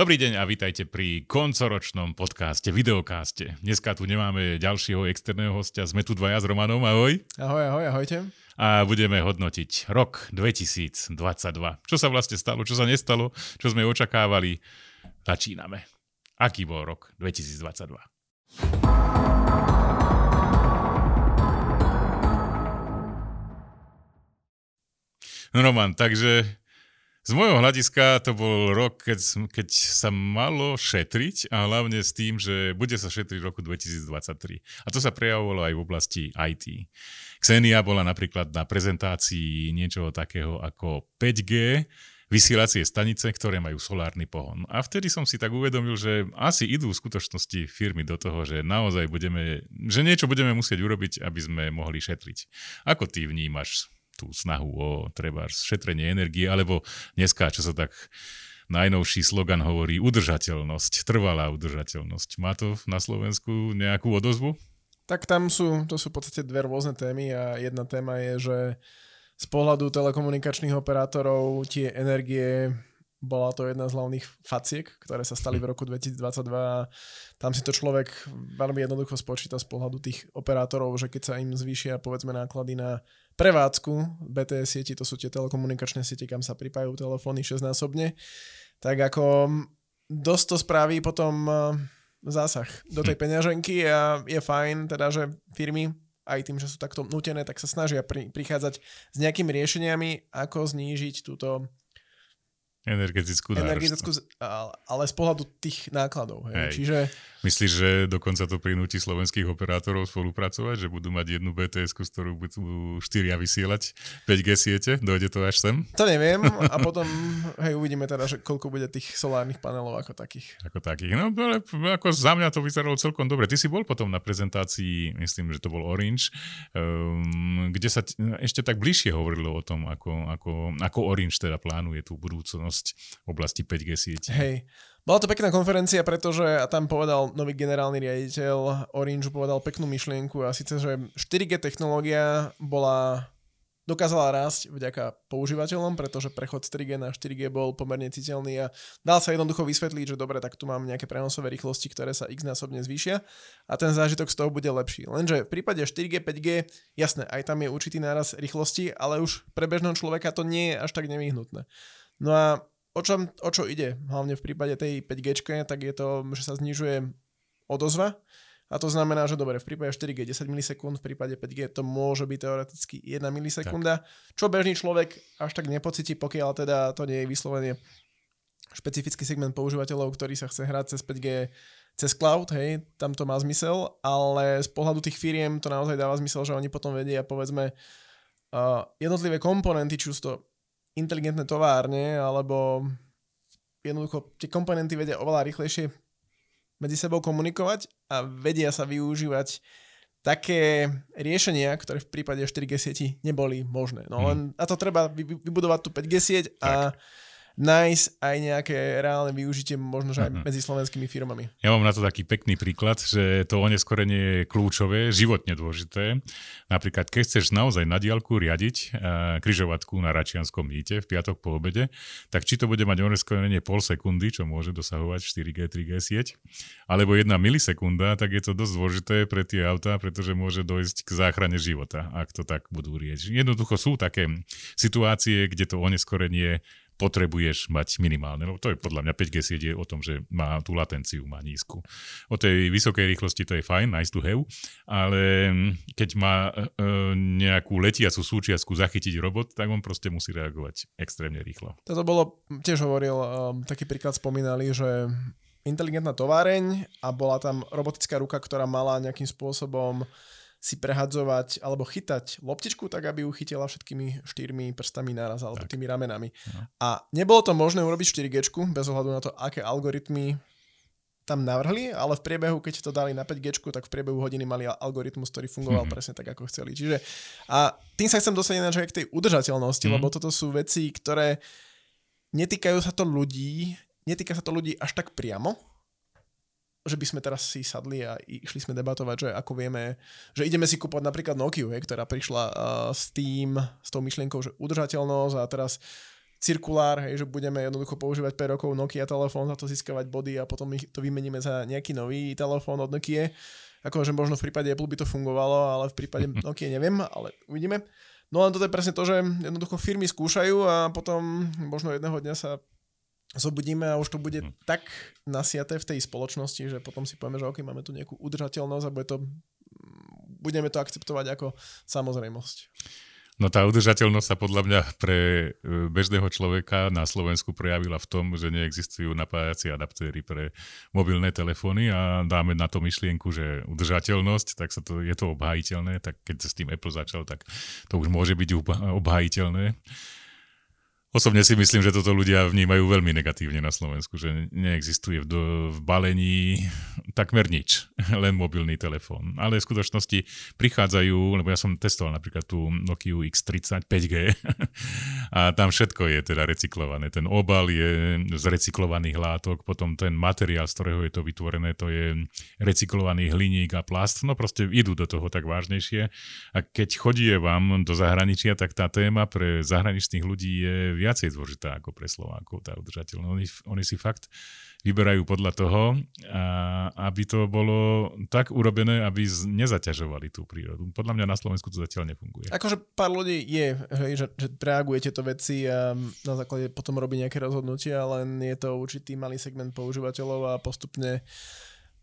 Dobrý deň a vítajte pri koncoročnom podcaste, videokáste. Dneska tu nemáme ďalšieho externého hostia, sme tu dvaja s Romanom, ahoj. Ahoj, ahoj, ahojte. A budeme hodnotiť rok 2022. Čo sa vlastne stalo, čo sa nestalo, čo sme očakávali. Začíname. Aký bol rok 2022? No Roman, takže z môjho hľadiska to bol rok, keď, keď sa malo šetriť a hlavne s tým, že bude sa šetriť v roku 2023. A to sa prejavovalo aj v oblasti IT. Xenia bola napríklad na prezentácii niečoho takého ako 5G, vysielacie stanice, ktoré majú solárny pohon. A vtedy som si tak uvedomil, že asi idú v skutočnosti firmy do toho, že naozaj budeme, že niečo budeme musieť urobiť, aby sme mohli šetriť. Ako ty vnímaš tú snahu o treba šetrenie energie, alebo dneska, čo sa tak najnovší slogan hovorí udržateľnosť, trvalá udržateľnosť. Má to na Slovensku nejakú odozvu? Tak tam sú, to sú v podstate dve rôzne témy a jedna téma je, že z pohľadu telekomunikačných operátorov tie energie bola to jedna z hlavných faciek, ktoré sa stali v roku 2022 a tam si to človek veľmi jednoducho spočíta z pohľadu tých operátorov, že keď sa im zvýšia povedzme náklady na prevádzku BTS sieti, to sú tie telekomunikačné siete, kam sa pripájajú telefóny 6-násobne, tak ako dosť to spraví potom e, zásah do tej hm. peňaženky a je fajn teda, že firmy aj tým, že sú takto nutené, tak sa snažia pri, prichádzať s nejakými riešeniami, ako znížiť túto Energetickú Energetickú, ale z pohľadu tých nákladov. Hej. Hej. Čiže... Myslíš, že dokonca to prinúti slovenských operátorov spolupracovať, že budú mať jednu bts z ktorú budú štyria vysielať 5G siete? Dojde to až sem? To neviem a potom hej, uvidíme teda, že koľko bude tých solárnych panelov ako takých. Ako takých. No ale ako za mňa to vyzeralo celkom dobre. Ty si bol potom na prezentácii, myslím, že to bol Orange, um, kde sa t- ešte tak bližšie hovorilo o tom, ako, ako, ako Orange teda plánuje tú budúcnosť v oblasti 5G sieti. Hej. Bola to pekná konferencia, pretože tam povedal nový generálny riaditeľ Orange, povedal peknú myšlienku a síce, že 4G technológia bola dokázala rásť vďaka používateľom, pretože prechod z 3G na 4G bol pomerne citeľný a dal sa jednoducho vysvetliť, že dobre, tak tu mám nejaké prenosové rýchlosti, ktoré sa x násobne zvýšia a ten zážitok z toho bude lepší. Lenže v prípade 4G, 5G, jasné, aj tam je určitý náraz rýchlosti, ale už pre bežného človeka to nie je až tak nevyhnutné. No a o, čom, o čo ide? Hlavne v prípade tej 5G, tak je to, že sa znižuje odozva. A to znamená, že dobre, v prípade 4G 10 milisekúnd, v prípade 5G to môže byť teoreticky 1 milisekunda, tak. čo bežný človek až tak nepocíti, pokiaľ teda to nie je vyslovene špecifický segment používateľov, ktorý sa chce hrať cez 5G cez cloud, hej, tam to má zmysel, ale z pohľadu tých firiem to naozaj dáva zmysel, že oni potom vedia, povedzme, uh, jednotlivé komponenty, či už to inteligentné továrne, alebo jednoducho tie komponenty vedia oveľa rýchlejšie medzi sebou komunikovať a vedia sa využívať také riešenia, ktoré v prípade 4G sieti neboli možné. No len a to treba vybudovať tú 5G sieť a tak nájsť aj nejaké reálne využitie možno aj uh-huh. medzi slovenskými firmami. Ja mám na to taký pekný príklad, že to oneskorenie je kľúčové, životne dôležité. Napríklad, keď chceš naozaj na diálku riadiť uh, kryžovatku na Račianskom mýte v piatok po obede, tak či to bude mať oneskorenie pol sekundy, čo môže dosahovať 4G, 3G sieť, alebo jedna milisekunda, tak je to dosť dôležité pre tie autá, pretože môže dojsť k záchrane života, ak to tak budú rieť. Jednoducho sú také situácie, kde to oneskorenie potrebuješ mať minimálne. No to je podľa mňa 5G sieť je o tom, že má tú latenciu, má nízku. O tej vysokej rýchlosti to je fajn, nice to have, ale keď má e, nejakú letiacu súčiastku zachytiť robot, tak on proste musí reagovať extrémne rýchlo. Toto bolo, tiež hovoril, um, taký príklad spomínali, že inteligentná továreň a bola tam robotická ruka, ktorá mala nejakým spôsobom si prehadzovať alebo chytať loptičku tak, aby ju chytila všetkými štyrmi prstami naraz alebo tak. tými ramenami. No. A nebolo to možné urobiť 4G bez ohľadu na to, aké algoritmy tam navrhli, ale v priebehu, keď to dali na 5G, tak v priebehu hodiny mali algoritmus, ktorý fungoval mm-hmm. presne tak, ako chceli. Čiže a tým sa chcem dostať aj k tej udržateľnosti, mm-hmm. lebo toto sú veci, ktoré netýkajú sa to ľudí, netýka sa to ľudí až tak priamo, že by sme teraz si sadli a išli sme debatovať, že ako vieme, že ideme si kúpať napríklad Nokia, hej, ktorá prišla uh, s tým, s tou myšlienkou, že udržateľnosť a teraz cirkulár, hej, že budeme jednoducho používať 5 rokov Nokia telefón, za to získavať body a potom ich to vymeníme za nejaký nový telefón od Nokia. Akože možno v prípade Apple by to fungovalo, ale v prípade Nokia neviem, ale uvidíme. No len toto je presne to, že jednoducho firmy skúšajú a potom možno jedného dňa sa zobudíme a už to bude hm. tak nasiaté v tej spoločnosti, že potom si povieme, že ok, máme tu nejakú udržateľnosť a bude to, budeme to akceptovať ako samozrejmosť. No tá udržateľnosť sa podľa mňa pre e, bežného človeka na Slovensku prejavila v tom, že neexistujú napájacie adaptéry pre mobilné telefóny a dáme na to myšlienku, že udržateľnosť, tak sa to, je to obhájiteľné, tak keď s tým Apple začal, tak to už môže byť obhájiteľné. Osobne si myslím, že toto ľudia vnímajú veľmi negatívne na Slovensku, že neexistuje v, do, v balení takmer nič, len mobilný telefón. Ale v skutočnosti prichádzajú, lebo ja som testoval napríklad tú Nokia X30 5G a tam všetko je teda recyklované. Ten obal je z recyklovaných látok, potom ten materiál, z ktorého je to vytvorené, to je recyklovaný hliník a plast. No proste idú do toho tak vážnejšie. A keď chodí vám do zahraničia, tak tá téma pre zahraničných ľudí je viacej dôležitá ako pre Slovákov, tá udržateľnosť. Oni, oni si fakt vyberajú podľa toho, a, aby to bolo tak urobené, aby z, nezaťažovali tú prírodu. Podľa mňa na Slovensku to zatiaľ nefunguje. Akože pár ľudí je, hej, že, že reaguje tieto veci a na základe potom robí nejaké rozhodnutia, len je to určitý malý segment používateľov a postupne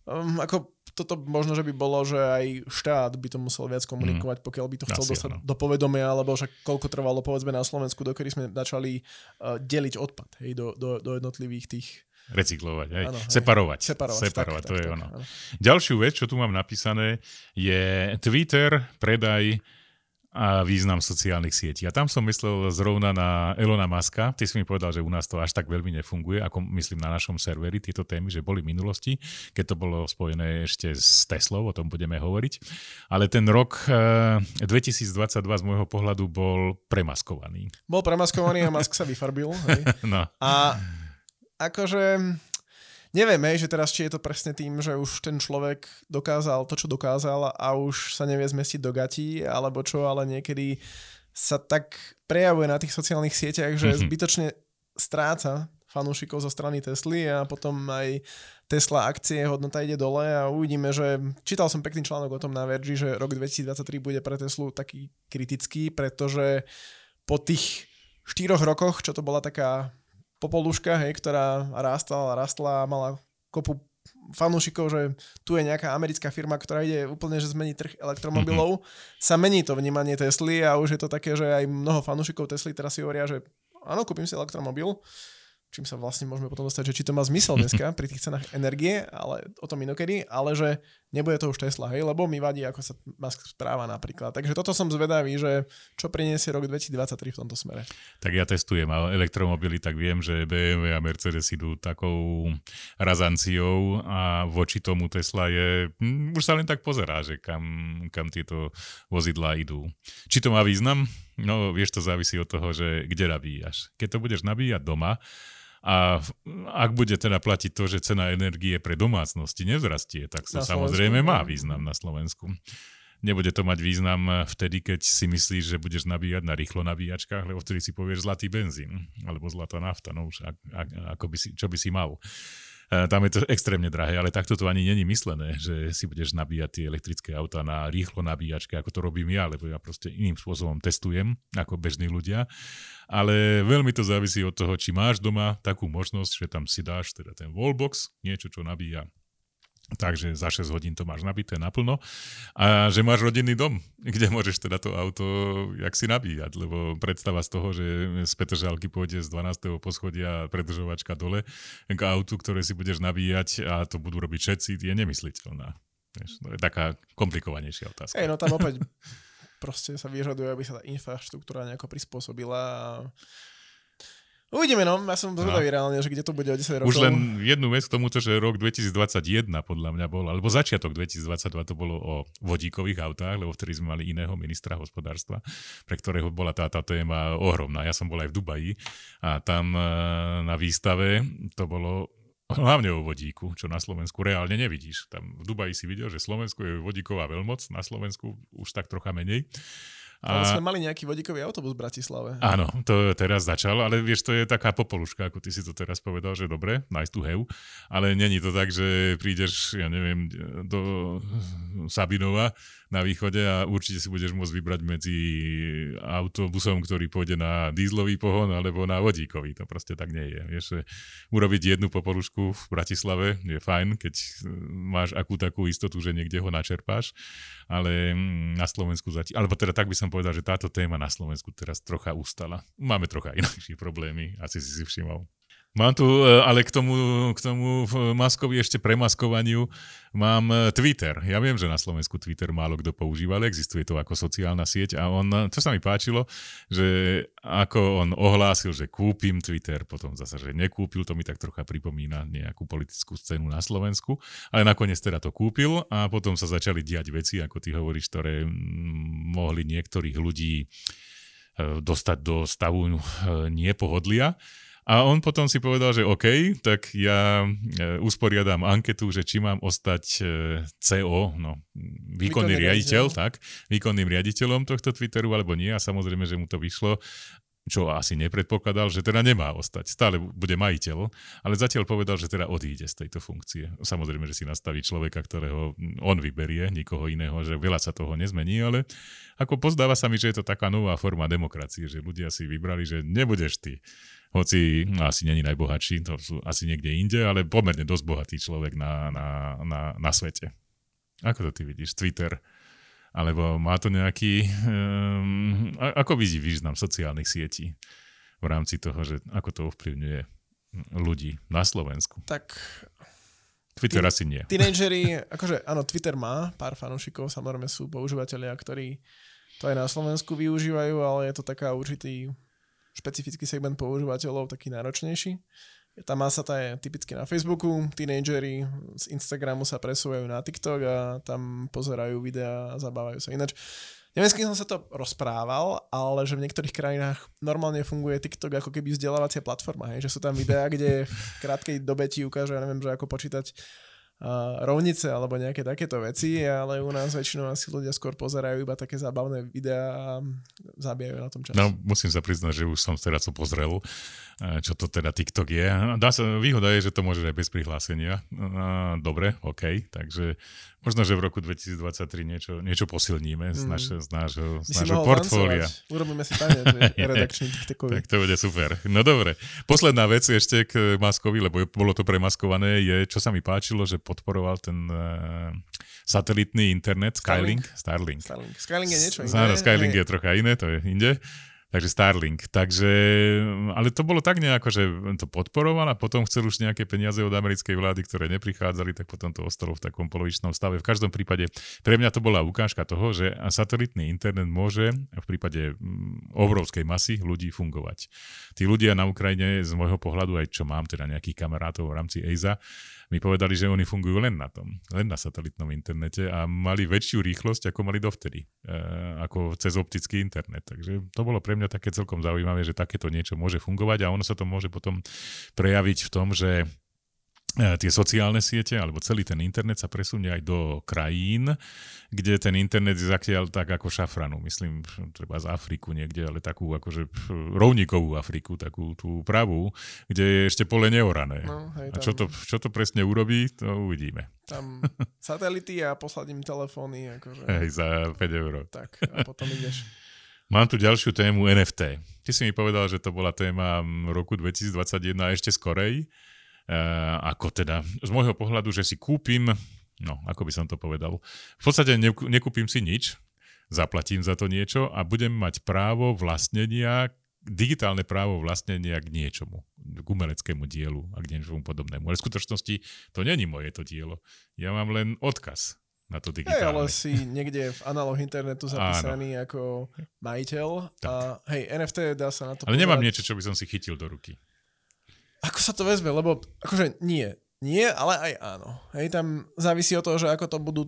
um, ako toto možno, že by bolo, že aj štát by to musel viac komunikovať, mm. pokiaľ by to chcel Asi, dostať ano. do povedomia, alebo že koľko trvalo povedzme na Slovensku, dokedy sme začali uh, deliť odpad hej, do, do, do jednotlivých tých Recyklovať, hej. Ano, hej. Separovať. Separovať, Separovať tak, to tak, je tak, ono. Áno. Ďalšiu vec, čo tu mám napísané, je Twitter, predaj a význam sociálnych sietí. A tam som myslel zrovna na Elona Muska. Ty si mi povedal, že u nás to až tak veľmi nefunguje, ako myslím na našom serveri tieto témy, že boli v minulosti, keď to bolo spojené ešte s Teslou, o tom budeme hovoriť. Ale ten rok 2022 eh, z môjho pohľadu bol premaskovaný. Bol premaskovaný a Musk sa vyfarbil. Hej? No. A akože neviem, hej, že teraz či je to presne tým, že už ten človek dokázal to, čo dokázal a už sa nevie zmestiť do gatí, alebo čo, ale niekedy sa tak prejavuje na tých sociálnych sieťach, že mm-hmm. zbytočne stráca fanúšikov zo strany Tesly a potom aj Tesla akcie, hodnota ide dole a uvidíme, že čítal som pekný článok o tom na Verži, že rok 2023 bude pre Teslu taký kritický, pretože po tých štyroch rokoch, čo to bola taká popoluška, hej, ktorá rástla, rastla a mala kopu fanúšikov, že tu je nejaká americká firma, ktorá ide úplne, že zmení trh elektromobilov, mm-hmm. sa mení to vnímanie Tesly a už je to také, že aj mnoho fanúšikov Tesly teraz si hovoria, že áno, kúpim si elektromobil, čím sa vlastne môžeme potom dostať, že či to má zmysel dneska pri tých cenách energie, ale o tom inokedy, ale že nebude to už Tesla, hej, lebo mi vadí, ako sa Musk správa napríklad. Takže toto som zvedavý, že čo priniesie rok 2023 v tomto smere. Tak ja testujem elektromobily, tak viem, že BMW a Mercedes idú takou razanciou a voči tomu Tesla je, hm, už sa len tak pozerá, že kam, kam tieto vozidlá idú. Či to má význam? No, vieš, to závisí od toho, že kde nabíjaš. Keď to budeš nabíjať doma, a ak bude teda platiť to, že cena energie pre domácnosti nevzrastie, tak to samozrejme má význam na Slovensku. Nebude to mať význam vtedy, keď si myslíš, že budeš nabíjať na rýchlo nabíjačkách, lebo vtedy si povieš zlatý benzín alebo zlatá nafta, no už ako by si, čo by si mal. E, tam je to extrémne drahé, ale takto to ani není myslené, že si budeš nabíjať tie elektrické auta na rýchlo nabíjačke, ako to robím ja, lebo ja proste iným spôsobom testujem, ako bežní ľudia. Ale veľmi to závisí od toho, či máš doma takú možnosť, že tam si dáš teda ten wallbox, niečo, čo nabíja Takže za 6 hodín to máš nabité naplno. A že máš rodinný dom, kde môžeš teda to auto jak si nabíjať, lebo predstava z toho, že z Petržalky pôjde z 12. poschodia predržovačka dole k autu, ktoré si budeš nabíjať a to budú robiť všetci, je nemysliteľná. To je taká komplikovanejšia otázka. Hej, no tam opäť proste sa vyžaduje, aby sa tá infraštruktúra nejako prispôsobila a Uvidíme, no. Ja som zvedavý no. reálne, že kde to bude o 10 rokov. Už len jednu vec k tomuto, že rok 2021 podľa mňa bol, alebo začiatok 2022 to bolo o vodíkových autách, lebo vtedy sme mali iného ministra hospodárstva, pre ktorého bola táto téma ohromná. Ja som bol aj v Dubaji a tam e, na výstave to bolo hlavne o vodíku, čo na Slovensku reálne nevidíš. Tam v Dubaji si videl, že Slovensko je vodíková veľmoc, na Slovensku už tak trocha menej. A... Ale sme mali nejaký vodíkový autobus v Bratislave. Áno, to teraz začal, ale vieš, to je taká popoluška, ako ty si to teraz povedal, že dobre, nice to have, ale není to tak, že prídeš, ja neviem, do Sabinova na východe a určite si budeš môcť vybrať medzi autobusom, ktorý pôjde na dízlový pohon alebo na vodíkový. To proste tak nie je. Vieš, urobiť jednu popolušku v Bratislave je fajn, keď máš akú takú istotu, že niekde ho načerpáš, ale mm, na Slovensku zatiaľ, alebo teda tak by som povedal, že táto téma na Slovensku teraz trocha ustala. Máme trocha inakšie problémy, asi si si všimol. Mám tu, e, ale k tomu, k tomu maskovi ešte premaskovaniu mám e, Twitter. Ja viem, že na Slovensku Twitter málo kto používa, ale existuje to ako sociálna sieť a on, to sa mi páčilo, že ako on ohlásil, že kúpim Twitter, potom zase, že nekúpil, to mi tak trocha pripomína nejakú politickú scénu na Slovensku, ale nakoniec teda to kúpil a potom sa začali diať veci, ako ty hovoríš, ktoré mohli niektorých ľudí e, dostať do stavu nepohodlia. A on potom si povedal, že OK, tak ja e, usporiadam anketu, že či mám ostať e, CO, no, výkonný, výkonný riaditeľ, riaditeľ, tak, výkonným riaditeľom tohto Twitteru, alebo nie. A samozrejme, že mu to vyšlo čo asi nepredpokladal, že teda nemá ostať. Stále bude majiteľ, ale zatiaľ povedal, že teda odíde z tejto funkcie. Samozrejme, že si nastaví človeka, ktorého on vyberie, nikoho iného, že veľa sa toho nezmení, ale ako pozdáva sa mi, že je to taká nová forma demokracie, že ľudia si vybrali, že nebudeš ty hoci no, asi není najbohatší, to sú asi niekde inde, ale pomerne dosť bohatý človek na, na, na, na svete. Ako to ty vidíš? Twitter? Alebo má to nejaký... Um, ako vidí význam sociálnych sietí v rámci toho, že ako to ovplyvňuje ľudí na Slovensku? Tak Twitter tí, asi nie. Tínedžeri, akože áno, Twitter má pár fanúšikov, samozrejme sú používateľia, ktorí to aj na Slovensku využívajú, ale je to taká určitý špecifický segment používateľov, taký náročnejší. Tá masa tá je typicky na Facebooku, tínejdžeri z Instagramu sa presúvajú na TikTok a tam pozerajú videá a zabávajú sa. Ináč, neviem, s kým som sa to rozprával, ale že v niektorých krajinách normálne funguje TikTok ako keby vzdelávacia platforma, hej? že sú tam videá, kde v krátkej dobe ti ukážu, ja neviem, že ako počítať rovnice alebo nejaké takéto veci, ale u nás väčšinou asi ľudia skôr pozerajú iba také zábavné videá a zabijajú na tom čas. No, musím sa priznať, že už som teraz to pozrel, čo to teda TikTok je. Dá sa, výhoda je, že to môže aj bez prihlásenia. Dobre, OK, takže Možno, že v roku 2023 niečo, niečo posilníme z, mm. naše, z nášho, z nášho portfólia. Urobíme si tanec, redakčný TikTokový. Tak to bude super. No dobre. Posledná vec ešte k Maskovi, lebo bolo to premaskované, je, čo sa mi páčilo, že podporoval ten uh, satelitný internet Skylink. Starlink. Starlink. Skylink je niečo iné. Skylink je trocha iné, to je inde. Takže Starlink. Takže, ale to bolo tak nejako, že to podporoval a potom chcel už nejaké peniaze od americkej vlády, ktoré neprichádzali, tak potom to ostalo v takom polovičnom stave. V každom prípade pre mňa to bola ukážka toho, že satelitný internet môže v prípade mm, obrovskej masy ľudí fungovať. Tí ľudia na Ukrajine z môjho pohľadu, aj čo mám teda nejakých kamarátov v rámci EISA, mi povedali, že oni fungujú len na tom, len na satelitnom internete a mali väčšiu rýchlosť, ako mali dovtedy, e, ako cez optický internet. Takže to bolo pre mňa také celkom zaujímavé, že takéto niečo môže fungovať a ono sa to môže potom prejaviť v tom, že tie sociálne siete alebo celý ten internet sa presunie aj do krajín, kde ten internet je zakiaľ tak ako šafranu. Myslím, treba z Afriku niekde, ale takú akože rovníkovú Afriku, takú tú pravú, kde je ešte pole neorané. No, hej, tam... A čo to, čo to presne urobí, to uvidíme. Tam satelity a posladím telefóny. Akože... Hej, za 5 eur. Tak, a potom ideš. Mám tu ďalšiu tému NFT. Ty si mi povedal, že to bola téma roku 2021 a ešte skorej. Eh, ako teda z môjho pohľadu, že si kúpim, no ako by som to povedal, v podstate nekúpim si nič, zaplatím za to niečo a budem mať právo vlastnenia, digitálne právo vlastnenia k niečomu, k umeleckému dielu a k niečomu podobnému. Ale v skutočnosti to není moje to dielo. Ja mám len odkaz na to digitálne. Hej, ale si niekde v analog internetu zapísaný Áno. ako majiteľ tak. a hej, NFT dá sa na to Ale povedať. nemám niečo, čo by som si chytil do ruky ako sa to vezme, lebo akože nie. Nie, ale aj áno. Hej, tam závisí od toho, že ako to budú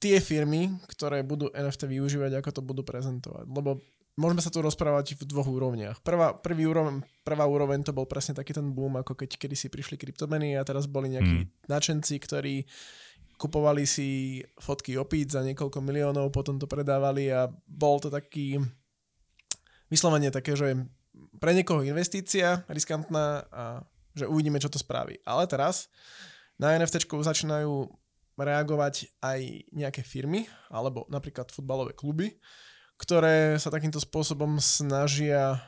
tie firmy, ktoré budú NFT využívať, ako to budú prezentovať. Lebo môžeme sa tu rozprávať v dvoch úrovniach. Prvá, prvý úroveň, prvá úroveň to bol presne taký ten boom, ako keď kedy si prišli kryptomeny a teraz boli nejakí hmm. načenci, ktorí kupovali si fotky opíc za niekoľko miliónov, potom to predávali a bol to taký vyslovene také, že pre niekoho investícia riskantná a že uvidíme, čo to spraví. Ale teraz na NFT začínajú reagovať aj nejaké firmy, alebo napríklad futbalové kluby, ktoré sa takýmto spôsobom snažia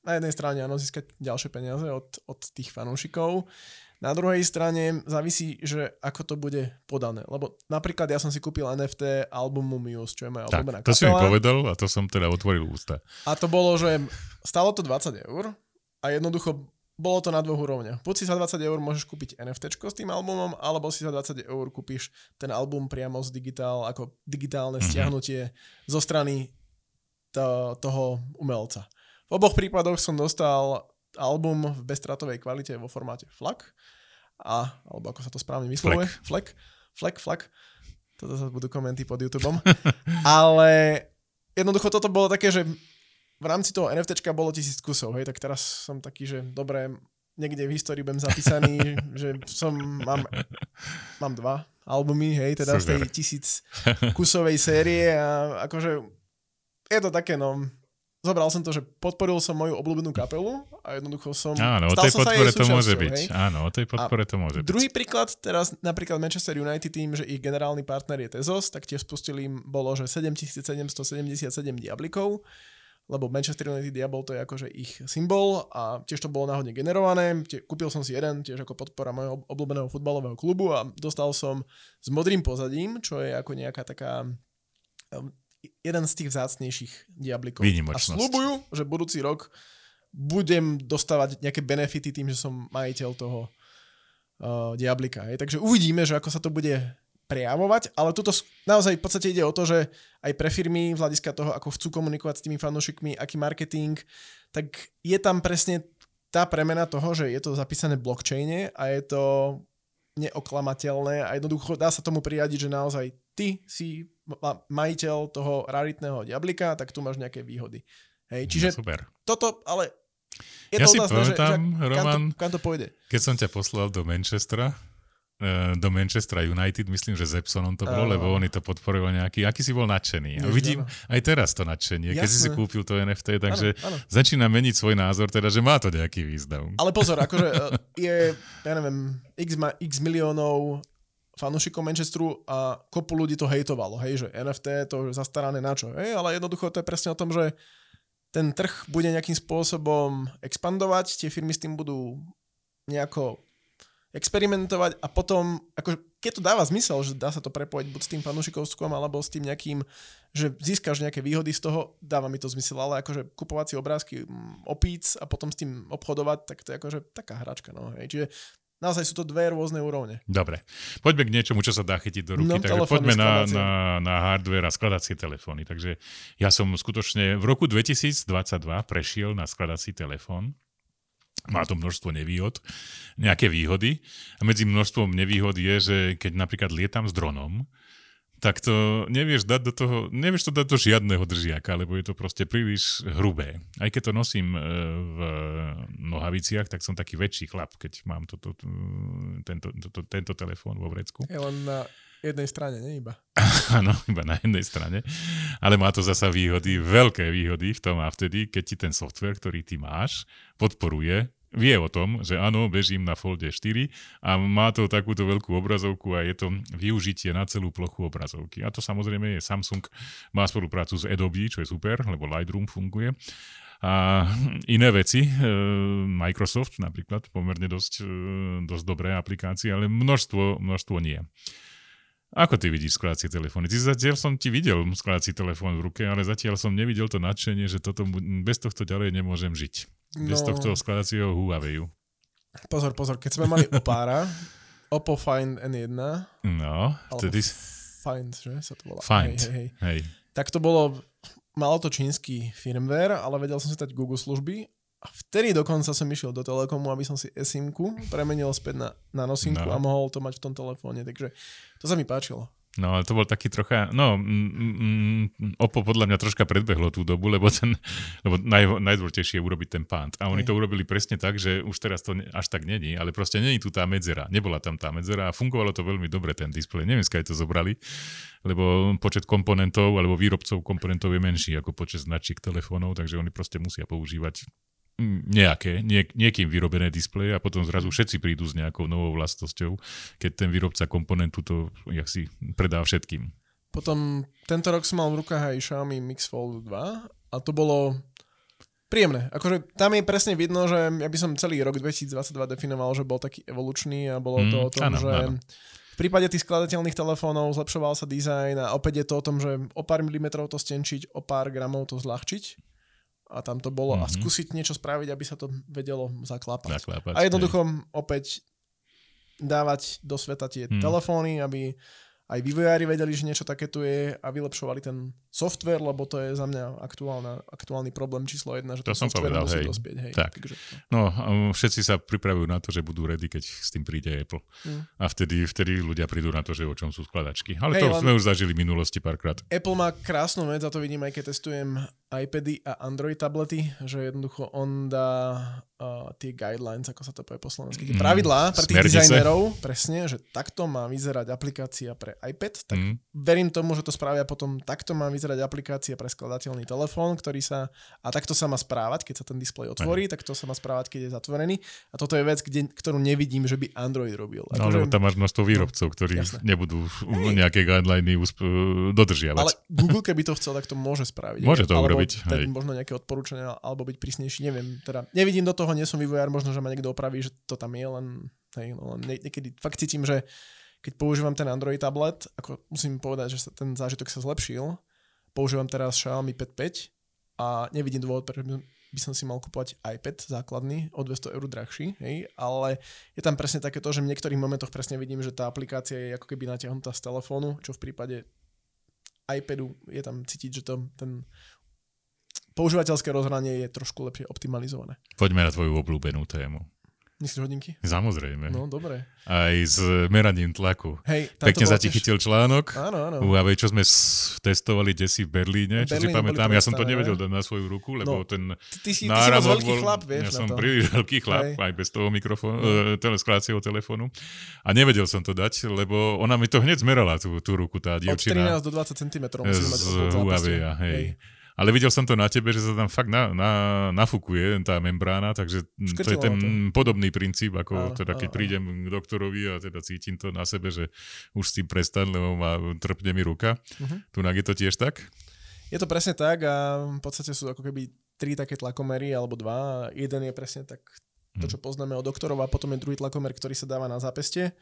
na jednej strane áno, získať ďalšie peniaze od, od tých fanúšikov, na druhej strane závisí, že ako to bude podané. Lebo napríklad ja som si kúpil NFT albumu Muse, čo je moja tak, obľúbená to si mi povedal a to som teda otvoril ústa. A to bolo, že stalo to 20 eur a jednoducho bolo to na dvoch úrovniach. Buď si za 20 eur môžeš kúpiť NFT s tým albumom, alebo si za 20 eur kúpiš ten album priamo z digitál, ako digitálne mm-hmm. stiahnutie zo strany to, toho umelca. V oboch prípadoch som dostal album v bezstratovej kvalite vo formáte FLAC, a, alebo ako sa to správne vyslovuje, FLAC, FLAC, FLAC, toto sa budú komenty pod YouTubeom, ale jednoducho toto bolo také, že v rámci toho NFTčka bolo tisíc kusov, hej, tak teraz som taký, že dobre, niekde v histórii budem zapísaný, že som, mám, mám dva albumy, hej, teda Super. z tej tisíc kusovej série a akože je to také, no, zobral som to, že podporil som moju obľúbenú kapelu a jednoducho som... Áno, o tej podpore to môže byť. Hej? Áno, o tej podpore a to môže byť. Druhý príklad, teraz napríklad Manchester United tým, že ich generálny partner je Tezos, tak tiež spustili im bolo, že 7777 diablikov, lebo Manchester United Diabol to je akože ich symbol a tiež to bolo náhodne generované. Kúpil som si jeden tiež ako podpora mojho obľúbeného futbalového klubu a dostal som s modrým pozadím, čo je ako nejaká taká jeden z tých vzácnejších diablikov. A slúbujú, že budúci rok budem dostávať nejaké benefity tým, že som majiteľ toho uh, diablika. Hej. Takže uvidíme, že ako sa to bude prejavovať, ale tuto naozaj v podstate ide o to, že aj pre firmy z hľadiska toho, ako chcú komunikovať s tými fanúšikmi, aký marketing, tak je tam presne tá premena toho, že je to zapísané v blockchaine a je to neoklamateľné a jednoducho dá sa tomu priradiť, že naozaj ty si majiteľ toho raritného diablika, tak tu máš nejaké výhody. Hej, čiže no, super. toto, ale je ja to si otázka, pamätám, že, že Roman, kam to, kam to pôjde? keď som ťa poslal do Manchestra, eh, do Manchestra United, myslím, že z Epsonom to bolo, uh, lebo oni to podporovali nejaký, aký si bol nadšený. A vidím aj teraz to nadšenie, Jasne. keď si si kúpil to NFT, takže áno, áno. začína meniť svoj názor, teda, že má to nejaký význam. Ale pozor, akože eh, je, ja neviem, x, ma, x miliónov fanúšikov Manchesteru a kopu ľudí to hejtovalo, hej, že NFT to zastarané na čo, hej, ale jednoducho to je presne o tom, že ten trh bude nejakým spôsobom expandovať, tie firmy s tým budú nejako experimentovať a potom, akože, keď to dáva zmysel, že dá sa to prepojiť buď s tým fanúšikovstvom alebo s tým nejakým, že získaš nejaké výhody z toho, dáva mi to zmysel, ale akože kupovať si obrázky mm, opíc a potom s tým obchodovať, tak to je akože taká hračka, no hej. Čiže naozaj sú to dve rôzne úrovne. Dobre, poďme k niečomu, čo sa dá chytiť do ruky. No, Takže poďme na, na, na hardware a skladacie telefóny. Takže ja som skutočne v roku 2022 prešiel na skladací telefón. Má to množstvo nevýhod, nejaké výhody. A medzi množstvom nevýhod je, že keď napríklad lietam s dronom, tak to nevieš dať do toho, nevieš to dať do žiadneho držiaka, lebo je to proste príliš hrubé. Aj keď to nosím e, v nohaviciach, tak som taký väčší chlap, keď mám toto, tento, toto, tento telefón vo vrecku. Je len na jednej strane, nie iba. Áno, iba na jednej strane. Ale má to zasa výhody, veľké výhody v tom a vtedy, keď ti ten software, ktorý ty máš, podporuje vie o tom, že áno, bežím na Folde 4 a má to takúto veľkú obrazovku a je to využitie na celú plochu obrazovky. A to samozrejme je Samsung, má spoluprácu s Adobe, čo je super, lebo Lightroom funguje. A iné veci, e, Microsoft napríklad, pomerne dosť, e, dosť dobré aplikácie, ale množstvo, množstvo nie. Ako ty vidíš skladacie telefóny? Ty zatiaľ som ti videl skladací telefón v ruke, ale zatiaľ som nevidel to nadšenie, že toto, bez tohto ďalej nemôžem žiť. Bez no, tohto skladacieho Huawei. Pozor, pozor, keď sme mali opára, Oppo Find N1. No, vtedy... Find, že sa to volá. Find, hej, hej, hej. Tak to bolo, malo to čínsky firmware, ale vedel som si dať Google služby a vtedy dokonca som išiel do Telekomu, aby som si eSIMku premenil späť na, na nosinku no. a mohol to mať v tom telefóne. Takže to sa mi páčilo. No ale to bol taký trocha, no mm, mm, Oppo podľa mňa troška predbehlo tú dobu, lebo ten, lebo naj, najdôležitejšie je urobiť ten pant. A oni Hej. to urobili presne tak, že už teraz to až tak není, ale proste není tu tá medzera. Nebola tam tá medzera a fungovalo to veľmi dobre ten displej. Neviem, skade to zobrali, lebo počet komponentov alebo výrobcov komponentov je menší ako počet značiek telefónov, takže oni proste musia používať mm, nejaké, niek- niekým vyrobené displeje a potom zrazu všetci prídu s nejakou novou vlastnosťou, keď ten výrobca komponentu to jak si predá všetkým. Potom tento rok som mal v rukách aj Xiaomi Mix Fold 2 a to bolo príjemné. Akože tam je presne vidno, že ja by som celý rok 2022 definoval, že bol taký evolučný a bolo to Mm, o tom, áno, že áno. v prípade tých skladateľných telefónov zlepšoval sa dizajn a opäť je to o tom, že o pár milimetrov to stenčiť, o pár gramov to zľahčiť a tam to bolo a Mhm. skúsiť niečo spraviť, aby sa to vedelo zaklapať. Zaklápať, A jednoducho opäť dávať do sveta tie Hmm. telefóny, aby aj vývojári vedeli, že niečo také tu je a vylepšovali ten software, lebo to je za mňa aktuálna, aktuálny problém číslo jedna, že To ten som povedal, musí hej. dospieť. Hej. Tak. Takže, No, a všetci sa pripravujú na to, že budú ready, keď s tým príde Apple. Mm. A vtedy, vtedy ľudia prídu na to, že o čom sú skladačky. Ale Hej, to sme už zažili v minulosti párkrát. Apple má krásnu vec, a to vidím aj keď testujem iPady a Android tablety, že jednoducho on dá uh, tie guidelines, ako sa to povie po slovensky, tie Mm, pravidlá pre tých smernice. dizajnerov, presne, že takto má vyzerať aplikácia pre iPad, tak Mm. verím tomu, že to spravia potom, takto má vyzerať aplikácia pre skladateľný telefón, ktorý sa, a takto sa má správať, keď sa ten displej otvorí, takto sa má správať, keď je zatvorený. A toto je vec, kde, ktorú nevidím, že by Android robil. No, Akože- lebo tam máš množstvo výrobcov, ktorí jasné. nebudú nejaké guideliny usp- dodržiavať. Ale Google, keby to chcel, tak to môže spraviť. Môže to Alebo urobiť, hej. možno nejaké odporúčania, alebo byť prísnejší, neviem. Teda nevidím do toho, nie som vývojár, možno, že ma niekto opraví, že to tam je, len, hej, no, len nie- niekedy fakt cítim, že keď používam ten Android tablet, ako musím povedať, že sa, ten zážitok sa zlepšil, používam teraz Xiaomi Pad 5 a nevidím dôvod, prečo by som- si mal kúpovať iPad základný o 200 eur drahší, hej, ale je tam presne také to, že v niektorých momentoch presne vidím, že tá aplikácia je ako keby natiahnutá z telefónu, čo v prípade iPadu je tam cítiť, že to, ten používateľské rozhranie je trošku lepšie optimalizované. Poďme na tvoju obľúbenú tému. Myslíš hodinky? Samozrejme. No, dobre. Aj s meraním tlaku. Hej, Pekne ti tiež- článok. Áno, áno. Huawei, čo sme s- testovali desi v Berlíne, čo si pamätám. Ja som to nevedel dať na svoju ruku, lebo No, ten Ty, ty, si, ty si bol, chlap, vieš ja som to. príliš veľký chlap, Hej. aj bez toho mikrofónu, e, tele, skládacieho telefónu. A nevedel som to dať, lebo ona mi to hneď zmerala, tú, tú ruku, tá Od dievčina 13 do 20 cm z od zápestia. Huawei, hej. Ale videl som to na tebe, že sa tam fakt na, na, nafúkuje tá membrána, takže mm, to je Škrtilo ten to. podobný princíp, ako Áno, teda keď áno, áno. prídem k doktorovi a teda cítim to na sebe, že už s tým prestan, lebo ma trpne mi ruka. Mhm. Tu je to tiež tak? Je to presne tak a v podstate sú ako keby tri také tlakomery alebo dva. Jeden je presne tak to, čo poznáme od doktorov a potom je druhý tlakomer, ktorý sa dáva na zápestie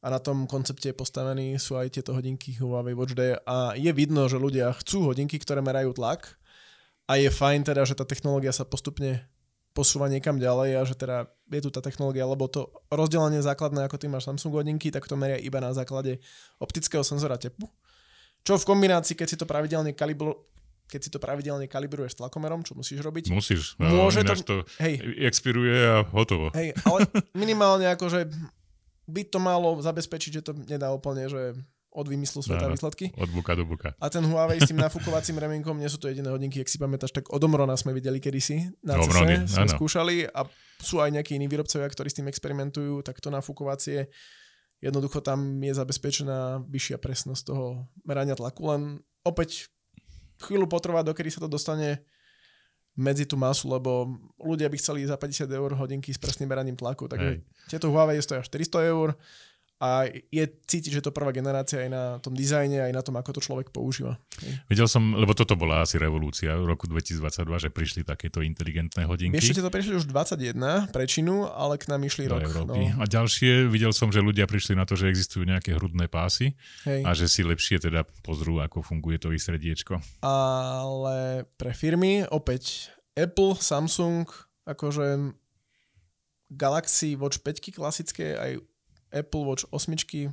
a na tom koncepte je postavený sú aj tieto hodinky Huawei Watch D a je vidno, že ľudia chcú hodinky, ktoré merajú tlak a je fajn teda, že tá technológia sa postupne posúva niekam ďalej a že teda je tu tá technológia, lebo to rozdelenie základné, ako ty máš Samsung hodinky, tak to meria iba na základe optického senzora tepu. Čo v kombinácii, keď si to pravidelne kalibro, keď si to pravidelne kalibruješ tlakomerom, čo musíš robiť. Musíš. Môže to- to Hej, expiruje a hotovo. hej, ale minimálne akože by to malo zabezpečiť, že to nedá úplne, že od vymyslu sveta Áno. výsledky. Od buka do buka. A ten Huawei s tým nafúkovacím remienkom nie sú to jediné hodinky, ak si pamätáš, tak od Omrona sme videli kedysi na cese, sme áno. skúšali a sú aj nejakí iní výrobcovia, ktorí s tým experimentujú, tak to nafúkovacie jednoducho tam je zabezpečená vyššia presnosť toho merania tlaku, len opäť chvíľu potrvá, dokedy sa to dostane medzi tú masu, lebo ľudia by chceli za 50 eur hodinky s presným meraním tlaku, takže Hej. tieto Huawei stoja 400 eur a je cítiť, že to prvá generácia aj na tom dizajne, aj na tom, ako to človek používa. Videl som, lebo toto bola asi revolúcia v roku 2022, že prišli takéto inteligentné hodinky. Ešte to prišli už 21 pre Čínu, ale k nám išli do rok. Európy. No, A ďalšie, videl som, že ľudia prišli na to, že existujú nejaké hrudné pásy hej. a že si lepšie teda pozrú, ako funguje to ich srdiečko. Ale pre firmy opäť Apple, Samsung, akože Galaxy Watch 5 klasické, aj Apple Watch 8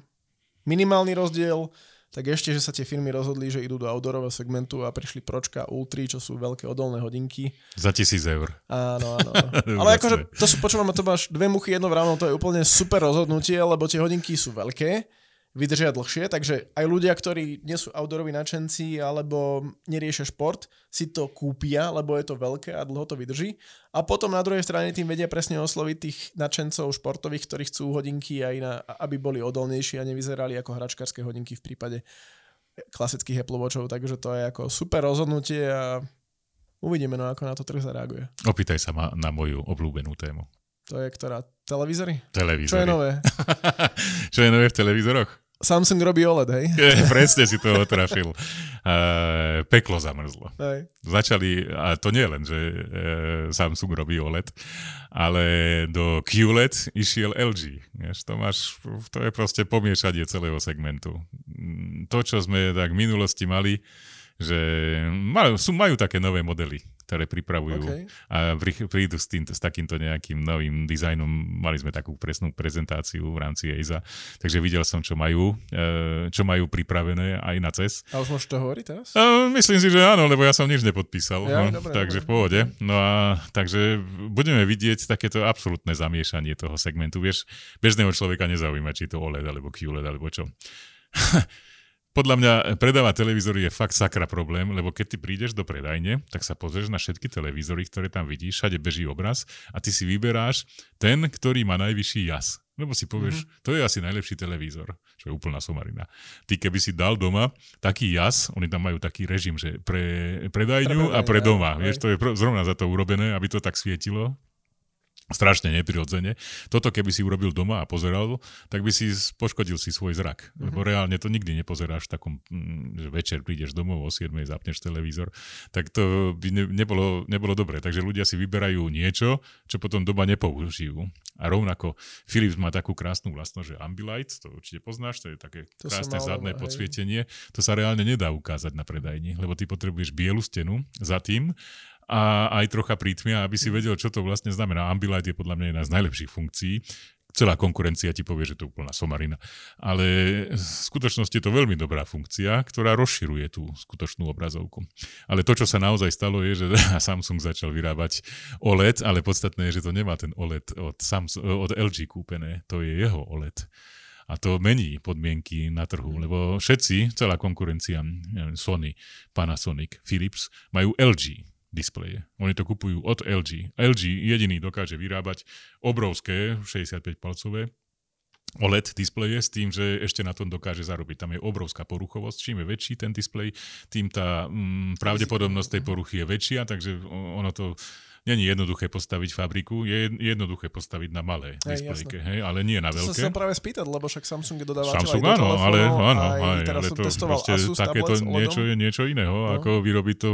minimálny rozdiel, tak ešte, že sa tie firmy rozhodli, že idú do outdoorového segmentu a prišli Pročka Ultry, čo sú veľké odolné hodinky. Za tisíc eur. Áno, áno. Ale akože to sú, počúvam, to máš dve muchy jedno ráno, to je úplne super rozhodnutie, lebo tie hodinky sú veľké, vydržia dlhšie, takže aj ľudia, ktorí nie sú outdooroví nadšenci alebo neriešia šport, si to kúpia, lebo je to veľké a dlho to vydrží. A potom na druhej strane tým vedia presne osloviť tých nadšencov športových, ktorí chcú hodinky aj na, aby boli odolnejší a nevyzerali ako hračkárske hodinky v prípade klasických Apple Watchov, takže to je ako super rozhodnutie a uvidíme, no ako na to trh zareaguje. Opýtaj sa ma na moju obľúbenú tému. To je ktorá? Televízory? Televízory. Čo je nové? Čo je nové v televízoroch? Samsung robí OLED, hej? Presne si to otrafil. Uh, peklo zamrzlo. Hej. Začali, a to nie len, že uh, Samsung robí OLED, ale do QLED išiel LG. Vieš, to, máš, to je proste pomiešanie celého segmentu. To, čo sme tak v minulosti mali, že majú, sú, majú také nové modely ktoré pripravujú okay. a prídu s, tým, s takýmto nejakým novým dizajnom. Mali sme takú presnú prezentáciu v rámci EISA, takže videl som, čo majú, e, čo majú pripravené aj na CES. A už môžeš to hovoriť teraz? Myslím si, že áno, lebo ja som nič nepodpísal. Ja, no, dobre, takže dobre. v pohode. No a takže budeme vidieť takéto absolútne zamiešanie toho segmentu. Vieš, bežného človeka nezaujíma, či to OLED alebo QLED alebo čo. podľa mňa predávať televízory je fakt sakra problém, lebo keď ty prídeš do predajne, tak sa pozrieš na všetky televízory, ktoré tam vidíš, všade beží obraz a ty si vyberáš ten, ktorý má najvyšší jas. Lebo si povieš, mm-hmm. to je asi najlepší televízor, čo je úplná somarina. Ty keby si dal doma taký jas, oni tam majú taký režim, že pre predajňu Pre a pre doma. aj. Vieš, to je zrovna za to urobené, aby to tak svietilo strašne neprirodzene. Toto keby si urobil doma a pozeral, tak by si poškodil si svoj zrak. Mm-hmm. Lebo reálne to nikdy nepozeráš v takom, mm, že večer prídeš domov o 7, zapneš televízor, tak to by ne, nebolo, nebolo dobré. Takže ľudia si vyberajú niečo, čo potom doma nepoužijú. A rovnako Philips má takú krásnu vlastnosť, že Ambilight, to určite poznáš, to je také To krásne mal zadné hej. podsvietenie. To sa reálne nedá ukázať na predajni, lebo ty potrebuješ bielu stenu za tým a aj trocha prítmia, aby si vedel, čo to vlastne znamená. Ambilight je podľa mňa jedna z najlepších funkcií. Celá konkurencia ti povie, že to je úplná somarina. Ale v skutočnosti je to veľmi dobrá funkcia, ktorá rozširuje tú skutočnú obrazovku. Ale to, čo sa naozaj stalo, je, že Samsung začal vyrábať OLED, ale podstatné je, že to nemá ten OLED od, Samsung, od LG kúpené. To je jeho OLED. A to mení podmienky na trhu, lebo všetci, celá konkurencia, Sony, Panasonic, Philips, majú LG displeje. Oni to kupujú od LG. LG jediný dokáže vyrábať obrovské 65-palcové OLED displeje s tým, že ešte na tom dokáže zarobiť. Tam je obrovská poruchovosť. Čím je väčší ten displej, tým tá mm, pravdepodobnosť tej poruchy je väčšia, takže ono to není jednoduché postaviť fabriku, je jed- jednoduché postaviť na malé Hej, displejke, hej, ale nie na sa veľké. chcem práve spýtať, lebo však Samsung je dodávateľ Samsung aj do áno, ale telefónov, áno, aj aj, teraz ale to testoval proste Asus takéto niečo je niečo iného, No. ako vyrobiť to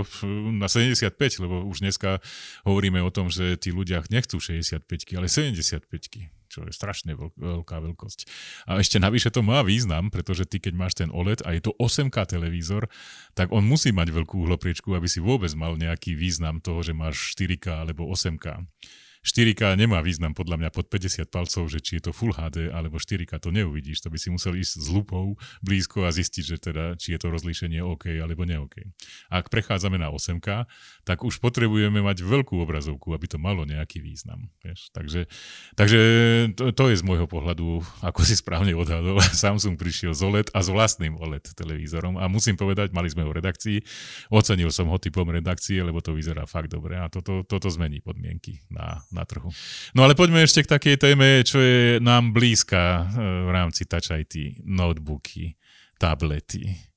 na 75, lebo už dneska hovoríme o tom, že tí ľudia nechcú 65, ale 75 čo je strašne veľk- veľká veľkosť. A ešte navyše to má význam, pretože ty keď máš ten OLED a je to 8K televízor, tak on musí mať veľkú uhlopriečku, aby si vôbec mal nejaký význam toho, že máš 4K alebo 8K. 4K nemá význam podľa mňa pod 50 palcov, že či je to Full HD alebo 4K, to neuvidíš. To by si musel ísť s lupou blízko a zistiť, že teda, či je to rozlíšenie OK alebo ne OK. Ak prechádzame na 8K, tak už potrebujeme mať veľkú obrazovku, aby to malo nejaký význam. Vieš? Takže, takže to, to je z môjho pohľadu, ako si správne odhadol, Samsung prišiel z OLED a s vlastným OLED televízorom a musím povedať, mali sme ho v redakcii, ocenil som ho typom redakcie, lebo to vyzerá fakt dobre a toto, toto zmení podmienky na, na trhu. No ale poďme ešte k takej téme, čo je nám blízka e, v rámci Touch IT, notebooky, tablety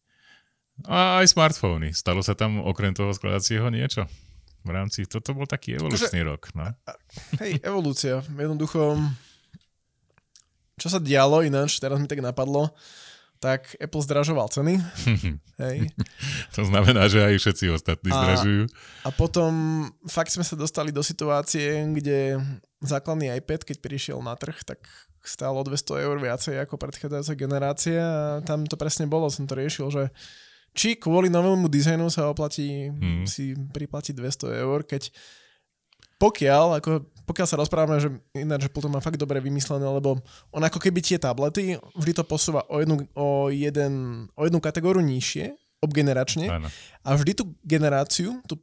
a aj smartfóny. Stalo sa tam okrem toho skladacieho niečo? V rámci, toto bol taký evolučný rok, no. Hej, evolúcia. Jednoducho, čo sa dialo ináč, teraz mi tak napadlo, tak Apple zdražoval ceny. Hej. To znamená, že aj všetci ostatní A- zdražujú. A potom fakt sme sa dostali do situácie, kde základný iPad, keď prišiel na trh, tak stálo 200 eur viacej ako predchádzajúca generácia a tam to presne bolo, som to riešil, že či kvôli novému dizajnu sa oplatí Hmm. si priplatiť 200 eur, keď pokiaľ, ako, pokiaľ sa rozprávame, že ináč, že Apple to má fakt dobre vymyslené, lebo on ako keby tie tablety vždy to posúva o jednu, o jeden, o jednu kategóriu nižšie, obgeneračne, a vždy tú generáciu, tu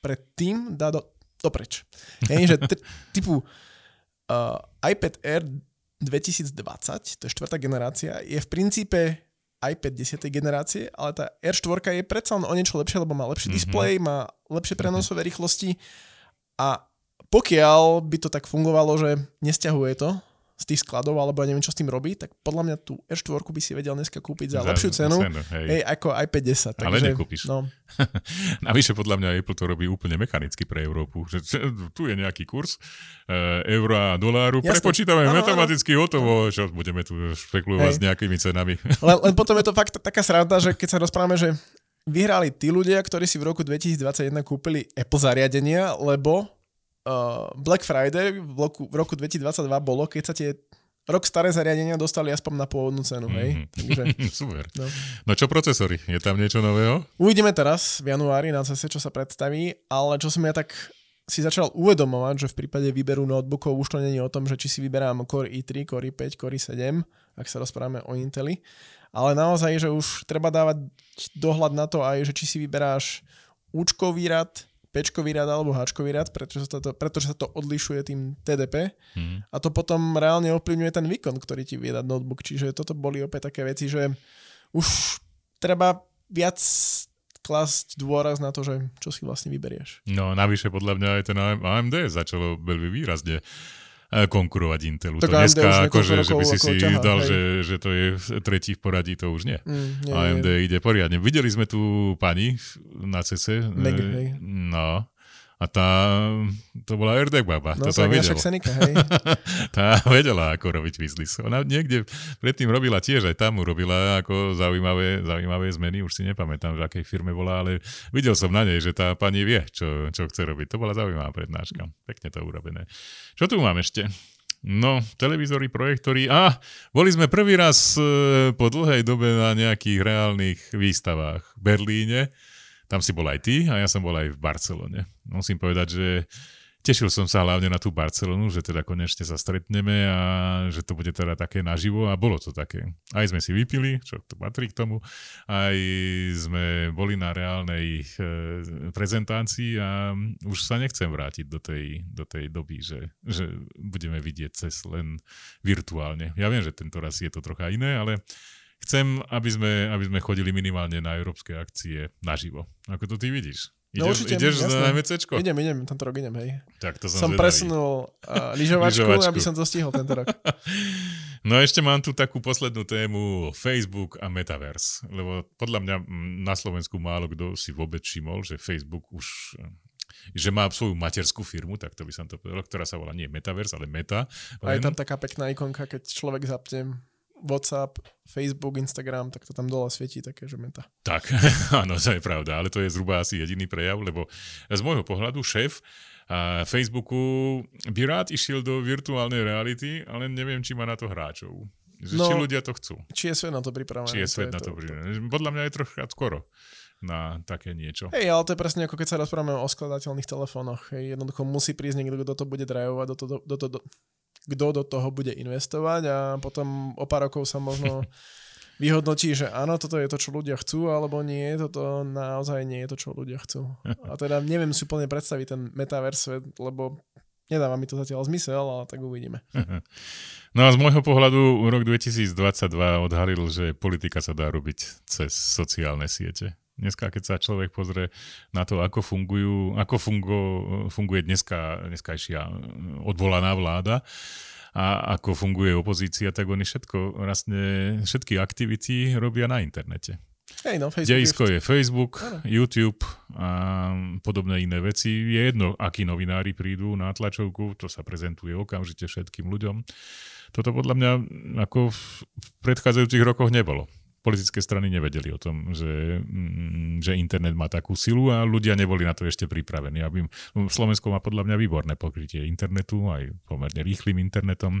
predtým dá do, dopreč. Hej, že t- typu uh, iPad Air 2020, to je štvrtá generácia, je v princípe iPad 10. generácie, ale tá R4 je predsa o niečo lepšie, lebo má lepší mm-hmm. displej, má lepšie prenosové rýchlosti a pokiaľ by to tak fungovalo, že nesťahuje to z tých skladov, alebo ja neviem, čo s tým robí, tak podľa mňa tú R4 by si vedel dneska kúpiť za, za lepšiu cenu, cenu hej. Hej, ako i 50. Ale nekúpiš. No. Navyše podľa mňa Apple to robí úplne mechanicky pre Európu. Že tu je nejaký kurz e, eura a doláru, Jasne. prepočítame ano, matematicky ano. hotovo, čo budeme tu špekulovať hej. s nejakými cenami. Len, len potom je to fakt taká sranda, že keď sa rozprávame, že vyhrali tí ľudia, ktorí si v roku 2021 kúpili Apple zariadenia, lebo uh, Black Friday v roku, v roku 2022 bolo, keď sa tie rok staré zariadenia dostali aspoň na pôvodnú cenu, hej? Mm-hmm. Takže, Super. No. no čo procesory? Je tam niečo nového? Uvidíme teraz v januári na CES, čo sa predstaví, ale čo som ja tak si začal uvedomovať, že v prípade výberu notebookov už to není o tom, že či si vyberám Core i3, Core i5, Core i7, ak sa rozprávame o Inteli, ale naozaj, že už treba dávať dohľad na to aj, že či si vyberáš účkový rad, Pčkový rad alebo Hčkový rad, pretože sa to, pretože sa to odlišuje tým TDP hmm. a to potom reálne ovplyvňuje ten výkon, ktorý ti vie dať notebook. Čiže toto boli opäť také veci, že už treba viac klasť dôraz na to, že čo si vlastne vyberieš. No navyše podľa mňa aj ten AMD začalo veľmi výrazne konkurovať Intelu. Tak to dneska, akože, že by si si ťaha, dal, že, že to je tretí v poradí, to už nie. Mm, nie AMD nie. ide poriadne. Videli sme tu pani na CC. Meg, hej. No. A tá, to bola Erdek baba. No, to vedela. Senika, hej. tá vedela, ako robiť biznis. Ona niekde predtým robila tiež, aj tam urobila ako zaujímavé, zaujímavé zmeny, už si nepamätám, v akej firme bola, ale videl som na nej, že tá pani vie, čo, čo chce robiť. To bola zaujímavá prednáška. Pekne to urobené. Čo tu mám ešte? No, televízory, projektory. A boli sme prvý raz e, po dlhej dobe na nejakých reálnych výstavách v Berlíne tam si bol aj ty a ja som bol aj v Barcelone. Musím povedať, že tešil som sa hlavne na tú Barcelonu, že teda konečne sa stretneme a že to bude teda také naživo a bolo to také. Aj sme si vypili, čo to patrí k tomu, aj sme boli na reálnej e, prezentácii a už sa nechcem vrátiť do tej, do tej doby, že, že budeme vidieť cez len virtuálne. Ja viem, že tento raz je to trocha iné, ale chcem, aby sme, aby sme chodili minimálne na európske akcie naživo. Ako to ty vidíš? No, ideš, určite, ideš jasné. na MCčko? Idem, idem, tento rok idem, hej. Tak to som Som presunul uh, lyžovačku, aby som to stihol tento rok. no ešte mám tu takú poslednú tému Facebook a Metaverse, lebo podľa mňa na Slovensku málo kto si vôbec všimol, že Facebook už že má svoju materskú firmu, tak to by som to povedal, ktorá sa volá nie Metaverse, ale Meta. A je tam taká pekná ikonka, keď človek zapne WhatsApp, Facebook, Instagram, tak to tam dole svietí také, že meta. Tak, áno, to je pravda, ale to je zhruba asi jediný prejav, lebo z môjho pohľadu šéf a Facebooku by rád išiel do virtuálnej reality, ale neviem, či má na to hráčov. Že no, či ľudia to chcú. Či je svet na to pripravený. Či je svet to na to, to pripravený. Podľa mňa je trochu skoro na také niečo. Hej, ale to je presne ako keď sa rozprávame o skladateľných telefónoch. Hej, jednoducho musí prísť niekto, kto to bude drajovať, do to, do, do, do, kto do toho bude investovať a potom o pár rokov sa možno vyhodnotí, že áno, toto je to, čo ľudia chcú, alebo nie, toto naozaj nie je to, čo ľudia chcú. A teda neviem si úplne predstaviť ten metaverse, lebo nedáva mi to zatiaľ zmysel, ale tak uvidíme. No a z môjho pohľadu rok 2022 odhalil, že politika sa dá robiť cez sociálne siete. Dneska, keď sa človek pozrie na to, ako, fungujú, ako fungo, funguje dneska, dneskajšia odvolaná vláda a ako funguje opozícia, tak oni všetko, vlastne všetky aktivity robia na internete. Hey, no, Dejisko je Facebook, ano. YouTube a podobné iné veci. Je jedno, akí novinári prídu na tlačovku, to sa prezentuje okamžite všetkým ľuďom. Toto podľa mňa ako v predchádzajúcich rokoch nebolo politické strany nevedeli o tom, že, mm, že internet má takú silu a ľudia neboli na to ešte pripravení. Aby, Slovensko má podľa mňa výborné pokrytie internetu, aj pomerne rýchlým internetom.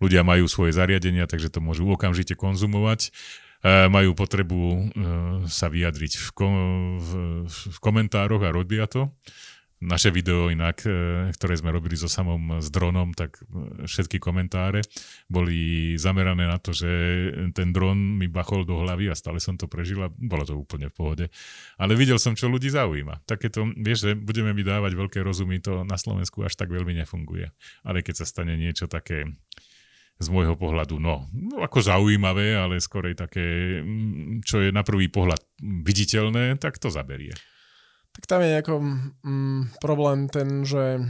Ľudia majú svoje zariadenia, takže to môžu okamžite konzumovať e, majú potrebu e, sa vyjadriť v, kom, v, v komentároch a robia to naše video inak, e, ktoré sme robili so samom s dronom, tak e, všetky komentáre boli zamerané na to, že ten dron mi bachol do hlavy a stále som to prežil a bolo to úplne v pohode. Ale videl som, čo ľudí zaujíma. Takéto, vieš, že budeme mi dávať veľké rozumy, to na Slovensku až tak veľmi nefunguje. Ale keď sa stane niečo také z môjho pohľadu, no, no ako zaujímavé, ale skorej také, mm, čo je na prvý pohľad viditeľné, tak to zaberie. Tak tam je ako mm, problém ten, že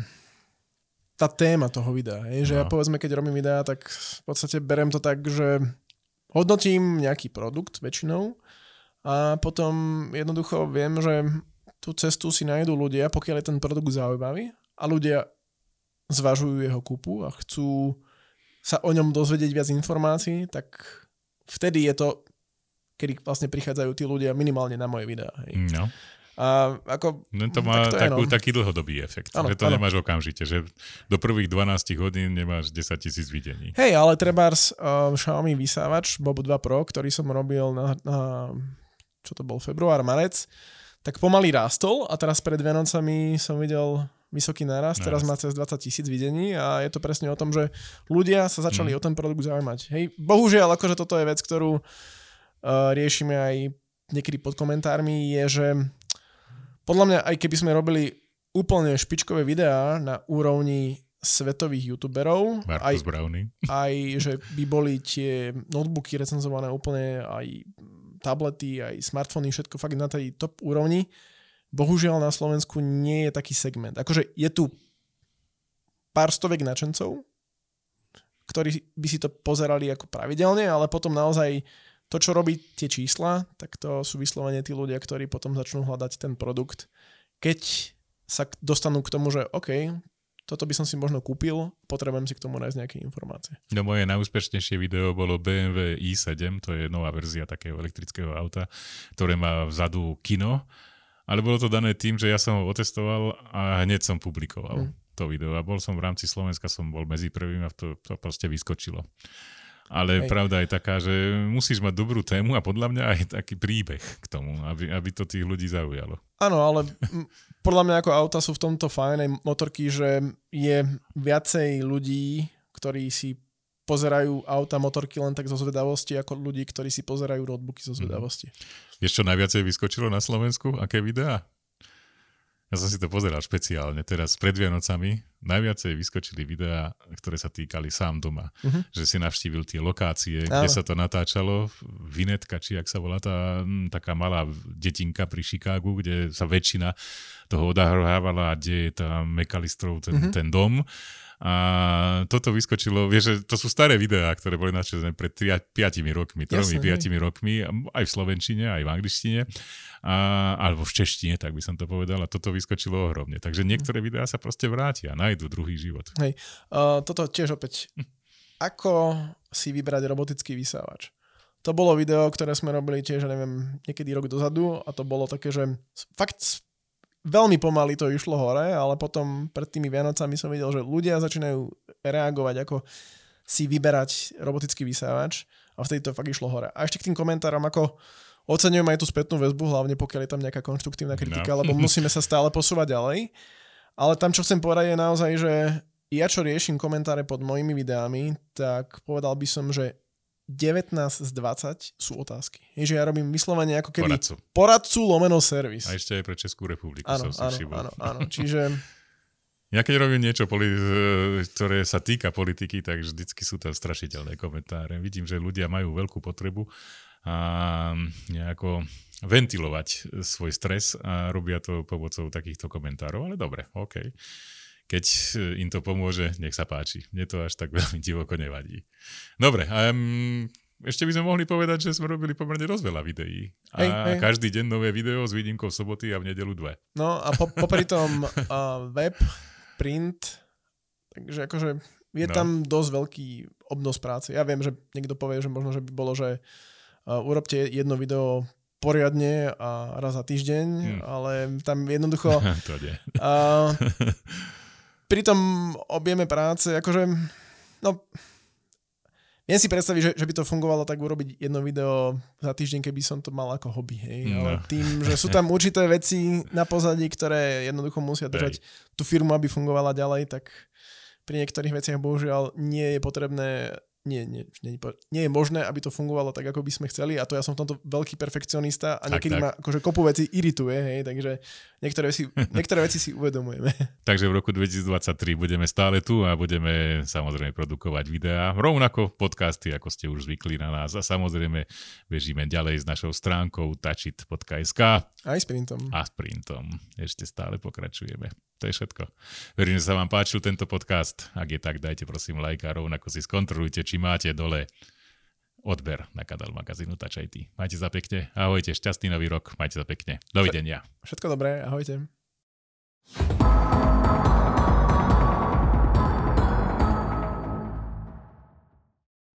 tá téma toho videa, je, že no. ja povedzme, keď robím videa, tak v podstate berem to tak, že hodnotím nejaký produkt väčšinou a potom jednoducho viem, že tú cestu si nájdú ľudia, pokiaľ je ten produkt zaujímavý a ľudia zvažujú jeho kúpu a chcú sa o ňom dozvedieť viac informácií, tak vtedy je to, kedy vlastne prichádzajú tí ľudia minimálne na moje videá. Hej. No. A ako, no to má tak to takú, je, no. taký dlhodobý efekt, ano, že to ano. nemáš okamžite, že do prvých 12 hodín nemáš 10 tisíc videní. Hej, ale trebárs uh, Xiaomi vysávač Bob 2 Pro, ktorý som robil na, na čo to bol, február, marec, tak pomaly rástol a teraz pred Vianocami som videl vysoký náraz, teraz má cez 20 tisíc videní a je to presne o tom, že ľudia sa začali mm. o ten produkt zaujímať. Hej, bohužiaľ, akože toto je vec, ktorú uh, riešime aj niekedy pod komentármi, je, že podľa mňa, aj keby sme robili úplne špičkové videá na úrovni svetových youtuberov, aj, aj že by boli tie notebooky recenzované úplne, aj tablety, aj smartfóny, všetko fakt na tej top úrovni, bohužiaľ na Slovensku nie je taký segment. Akože je tu pár stovek načencov, ktorí by si to pozerali ako pravidelne, ale potom naozaj to, čo robí tie čísla, tak to sú vyslovene tí ľudia, ktorí potom začnú hľadať ten produkt. Keď sa dostanú k tomu, že OK, toto by som si možno kúpil, potrebujem si k tomu nájsť nejaké informácie. No moje najúspešnejšie video bolo BMW i7, to je nová verzia takého elektrického auta, ktoré má vzadu kino ale bolo to dané tým, že ja som ho otestoval a hneď som publikoval mm. to video. A bol som v rámci Slovenska, som bol medzi prvým a to, to proste vyskočilo. Ale Hej. pravda je taká, že musíš mať dobrú tému a podľa mňa aj taký príbeh k tomu, aby, aby to tých ľudí zaujalo. Áno, ale podľa mňa ako auta sú v tomto fajn aj motorky, že je viacej ľudí, ktorí si pozerajú auta, motorky len tak zo zvedavosti, ako ľudí, ktorí si pozerajú notebooky zo mhm. zvedavosti. Mm. Vieš, čo najviacej vyskočilo na Slovensku? Aké videá? Ja som si to pozeral špeciálne teraz pred Vianocami. Najviacej vyskočili videá, ktoré sa týkali sám doma. Uh-huh. Že si navštívil tie lokácie, Áno. kde sa to natáčalo. Vinetka, či ak sa volá tá taká malá detinka pri Chicagu, kde sa väčšina toho odahrávala a kde je tam Mekalistrov ten, uh-huh. ten dom. A toto vyskočilo, vieš, že to sú staré videá, ktoré boli načesené pred 5 rokmi, 3-5 rokmi, aj v slovenčine, aj v angličtine, a, alebo v češtine, tak by som to povedal, a toto vyskočilo ohromne. Takže niektoré videá sa proste vrátia, nájdu druhý život. Hej, uh, toto tiež opäť. Ako si vybrať robotický vysávač? To bolo video, ktoré sme robili tiež, neviem, niekedy rok dozadu a to bolo také, že fakt veľmi pomaly to išlo hore, ale potom pred tými Vianocami som videl, že ľudia začínajú reagovať, ako si vyberať robotický vysávač a vtedy to fakt išlo hore. A ešte k tým komentárom, ako oceňujem aj tú spätnú väzbu, hlavne pokiaľ je tam nejaká konštruktívna kritika, no. lebo musíme sa stále posúvať ďalej. Ale tam, čo chcem povedať, je naozaj, že ja čo riešim komentáre pod mojimi videami, tak povedal by som, že 19 z 20 sú otázky. Je, že ja robím vyslovene ako keby poradcu, poradcu lomeno servis. A ešte aj pre Českú republiku áno, som si áno, áno, áno, čiže... Ja keď robím niečo, ktoré sa týka politiky, tak vždycky sú tam strašiteľné komentáre. Vidím, že ľudia majú veľkú potrebu a nejako ventilovať svoj stres a robia to pomocou takýchto komentárov. Ale dobre, OK keď e, im to pomôže, nech sa páči. Mne to až tak veľmi divoko nevadí. Dobre, um, ešte by sme mohli povedať, že sme robili pomerne dosť veľa videí. A hej, hej. každý deň nové video s výnimkou soboty a v nedelu dve. No a po, popri tom uh, web, print, takže akože je no. tam dosť veľký obnos práce. Ja viem, že niekto povie, že možno, že by bolo, že uh, urobte jedno video poriadne a raz za týždeň, hmm. ale tam jednoducho... to nie. Uh, pri tom objeme práce, akože, no, viem si predstaviť, že, že by to fungovalo tak urobiť jedno video za týždeň, keby som to mal ako hobby, hej, no. ale tým, že sú tam určité veci na pozadí, ktoré jednoducho musia držať hej. tú firmu, aby fungovala ďalej, tak pri niektorých veciach bohužiaľ nie je potrebné nie, nie, nie, nie je možné, aby to fungovalo tak, ako by sme chceli a to ja som v tomto veľký perfekcionista a niekedy tak, tak. ma akože kopu veci irituje, hej, takže niektoré veci, niektoré veci si uvedomujeme. Takže v roku 2023 budeme stále tu a budeme samozrejme produkovať videá, rovnako podcasty, ako ste už zvykli na nás a samozrejme bežíme ďalej s našou stránkou tačit.sk aj s printom. A s printom. Ešte stále pokračujeme. To je všetko. Verím, že sa vám páčil tento podcast. Ak je tak, dajte prosím like a rovnako si skontrolujte, či máte dole odber na kanál magazínu Touch IT. Majte sa pekne, ahojte, šťastný nový rok, majte sa pekne. Dovidenia. Všetko dobré, ahojte.